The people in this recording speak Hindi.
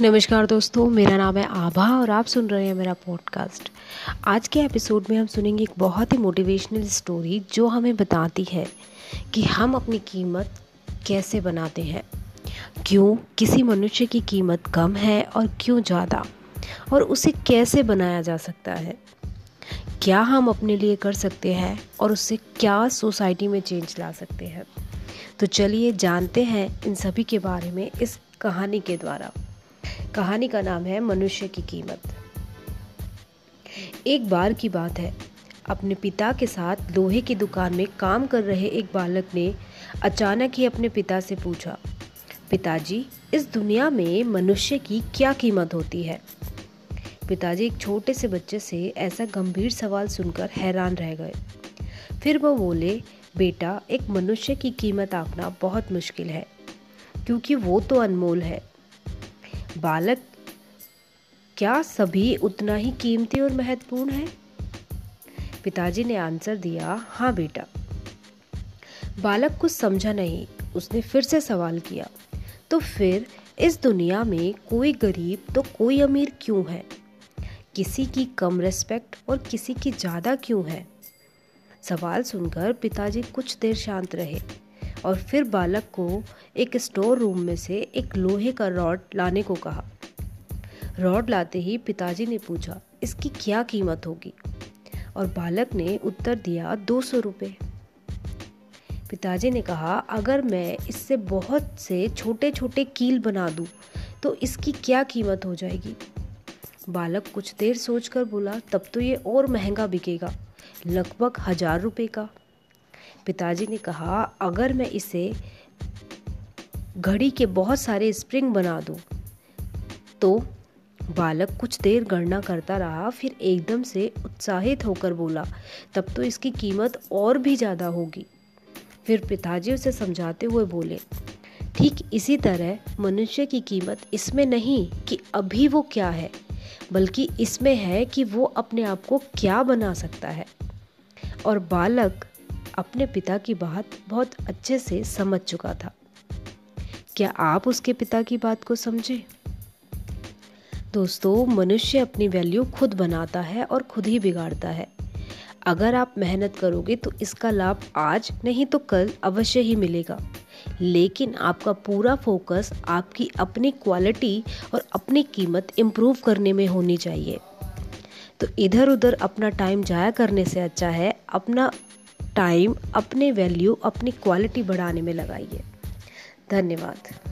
नमस्कार दोस्तों, मेरा नाम है आभा और आप सुन रहे हैं मेरा पॉडकास्ट आज के एपिसोड में हम सुनेंगे एक बहुत ही मोटिवेशनल स्टोरी जो हमें बताती है कि हम अपनी कीमत कैसे बनाते हैं। क्यों किसी मनुष्य की कीमत कम है और क्यों ज़्यादा? और उसे कैसे बनाया जा सकता है? क्या हम अपने लिए कर सकते हैं और उससे क्या सोसाइटी में चेंज ला सकते हैं? तो चलिए जानते हैं इन सभी के बारे में इस कहानी के द्वारा। कहानी का नाम है मनुष्य की कीमत। एक बार की बात है। अपने पिता के साथ लोहे की दुकान में काम कर रहे एक बालक ने अचानक ही अपने पिता से पूछा, पिताजी, इस दुनिया में मनुष्य की क्या कीमत होती है? पिताजी एक छोटे से बच्चे से ऐसा गंभीर सवाल सुनकर हैरान रह गए। फिर वो बोले, बेटा, एक मनुष्य की कीमत आंकना बहुत मुश्किल है, क्योंकि वो तो अनमोल है। बालक, क्या सभी उतना ही कीमती और महत्वपूर्ण है? पिताजी ने आंसर दिया हाँ बेटा। बालक कुछ समझा नहीं, उसने फिर से सवाल किया तो फिर इस दुनिया में कोई गरीब तो कोई अमीर क्यों है? किसी की कम रिस्पेक्ट और किसी की ज़्यादा क्यों है? सवाल सुनकर पिताजी कुछ देर शांत रहे। और फिर बालक को एक स्टोर रूम में से एक लोहे का रॉड लाने को कहा। रॉड लाते ही पिताजी ने पूछा, इसकी क्या कीमत होगी? और बालक ने उत्तर दिया, दो सौ रुपये पिताजी ने कहा, अगर मैं इससे बहुत से छोटे छोटे कील बना दूँ तो इसकी क्या कीमत हो जाएगी? बालक कुछ देर सोचकर बोला, तब तो ये और महँगा बिकेगा, लगभग हज़ार रुपये का। पिताजी ने कहा, अगर मैं इसे घड़ी के बहुत सारे स्प्रिंग बना दूँ तो बालक कुछ देर गणना करता रहा, फिर एकदम से उत्साहित होकर बोला, तब तो इसकी कीमत और भी ज़्यादा होगी। फिर पिताजी उसे समझाते हुए बोले, ठीक इसी तरह मनुष्य की कीमत इसमें नहीं कि अभी वो क्या है, बल्कि इसमें है कि वो अपने आप को क्या बना सकता है। और बालक अपने पिता की बात बहुत अच्छे से समझ चुका था। क्या आप उसके पिता की बात को समझे? दोस्तों, मनुष्य अपनी वैल्यू खुद बनाता है और खुद ही बिगाड़ता है। अगर आप मेहनत करोगे तो इसका लाभ आज नहीं तो कल अवश्य ही मिलेगा। लेकिन आपका पूरा फोकस आपकी अपनी क्वालिटी और अपनी कीमत इम्प्रूव करने में होनी चाहिए। तो इधर उधर अपना टाइम जाया करने से अच्छा है, अपना टाइम अपने वैल्यू अपनी क्वालिटी बढ़ाने में लगाइए। धन्यवाद।